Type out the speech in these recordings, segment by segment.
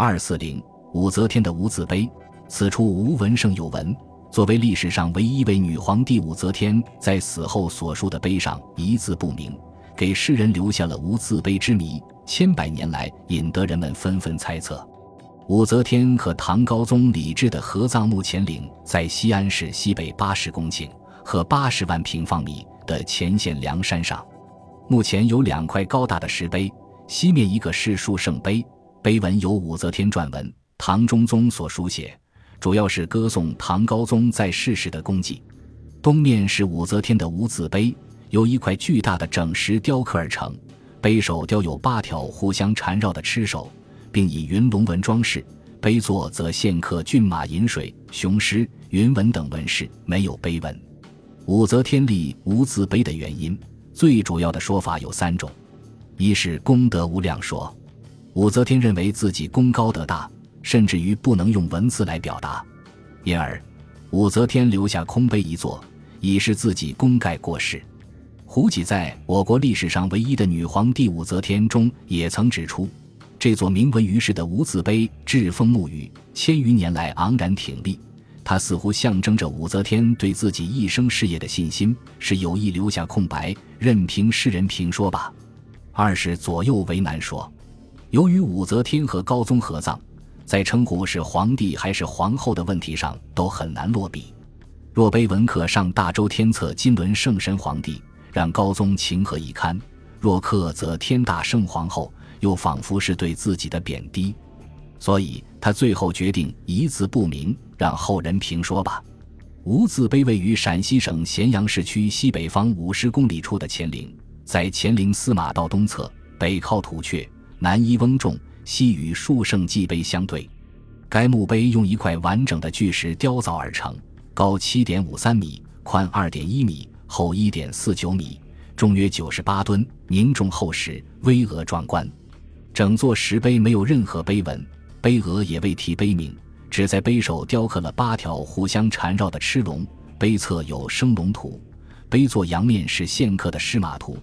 二四零武则天的无字碑，此处无文胜有文。作为历史上唯一一位女皇帝，武则天在死后所书的碑上一字不明，给世人留下了无字碑之谜。千百年来，引得人们纷纷猜测。武则天和唐高宗李治的合葬墓乾陵在西安市西北八十公顷和八十万平方米的乾县梁山上。墓前有两块高大的石碑，西面一个是书圣碑，碑文由武则天撰文，唐中宗所书写，主要是歌颂唐高宗在世时的功绩。东面是武则天的无字碑，由一块巨大的整石雕刻而成，碑首雕有八条互相缠绕的螭首。并以云龙纹装饰，碑座则现刻骏马饮水、雄狮、云纹等纹饰，没有碑文。武则天立无字碑的原因，最主要的说法有三种：一是功德无量说，武则天认为自己功高德大，甚至于不能用文字来表达，因而武则天留下空碑一座，以示自己功盖过世。胡戟在我国历史上唯一的女皇帝武则天中也曾指出。这座铭文于世的无字碑栉风沐雨，千余年来昂然挺立。它似乎象征着武则天对自己一生事业的信心，是有意留下空白，任凭世人评说吧。二是左右为难说，由于武则天和高宗合葬，在称呼是皇帝还是皇后的问题上都很难落笔。若碑文刻上大周天策金轮圣神皇帝，让高宗情何以堪；若刻则天大圣皇后。又仿佛是对自己的贬低，所以他最后决定一字不明，让后人评说吧。无字碑位于陕西省咸阳市区西北方五十公里处的乾陵，在乾陵司马道东侧，北靠土阙，南依翁仲，西与树圣祭碑相对。该墓碑用一块完整的巨石雕凿而成，高七点五三米，宽二点一米，厚一点四九米，重约九十八吨，凝重厚实，巍峨壮观。整座石碑没有任何碑文，碑额也未题碑名，只在碑首雕刻了八条互相缠绕的螭龙。碑侧有生龙图，碑座阳面是线刻的狮马图，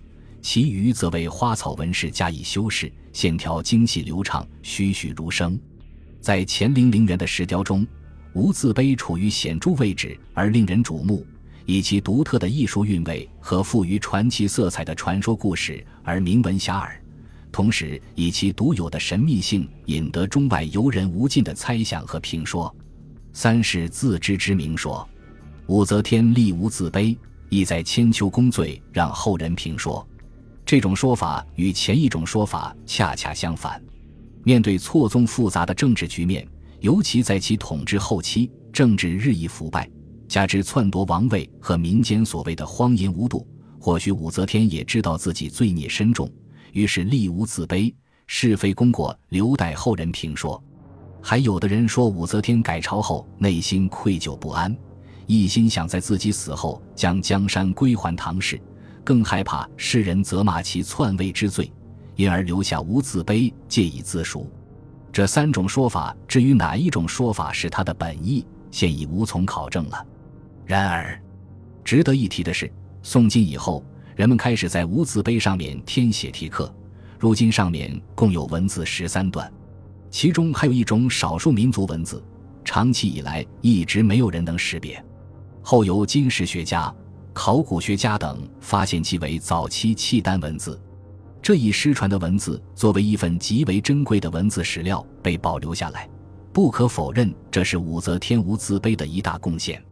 其余则为花草纹饰加以修饰，线条精细流畅，栩栩如生。在乾陵陵园的石雕中，无字碑处于显著位置而令人瞩目，以其独特的艺术韵味和富于传奇色彩的传说故事而名闻遐迩。同时，以其独有的神秘性，引得中外游人无尽的猜想和评说。三是自知之明说，武则天立无字碑，意在千秋功罪，让后人评说。这种说法与前一种说法恰恰相反。面对错综复杂的政治局面，尤其在其统治后期，政治日益腐败，加之篡夺王位和民间所谓的荒淫无度，或许武则天也知道自己罪孽深重。于是立无自卑，是非功过留待后人评说。还有的人说，武则天改朝后内心愧疚不安，一心想在自己死后将江山归还唐氏，更害怕世人责骂其篡位之罪，因而留下无字碑借以自赎。这三种说法，至于哪一种说法是他的本意，现已无从考证了。然而，值得一提的是，宋金以后。人们开始在无字碑上面填写题刻，如今上面共有文字十三段，其中还有一种少数民族文字，长期以来一直没有人能识别。后由金石学家、考古学家等发现其为早期契丹文字，这一失传的文字作为一份极为珍贵的文字史料被保留下来，不可否认，这是武则天无字碑的一大贡献。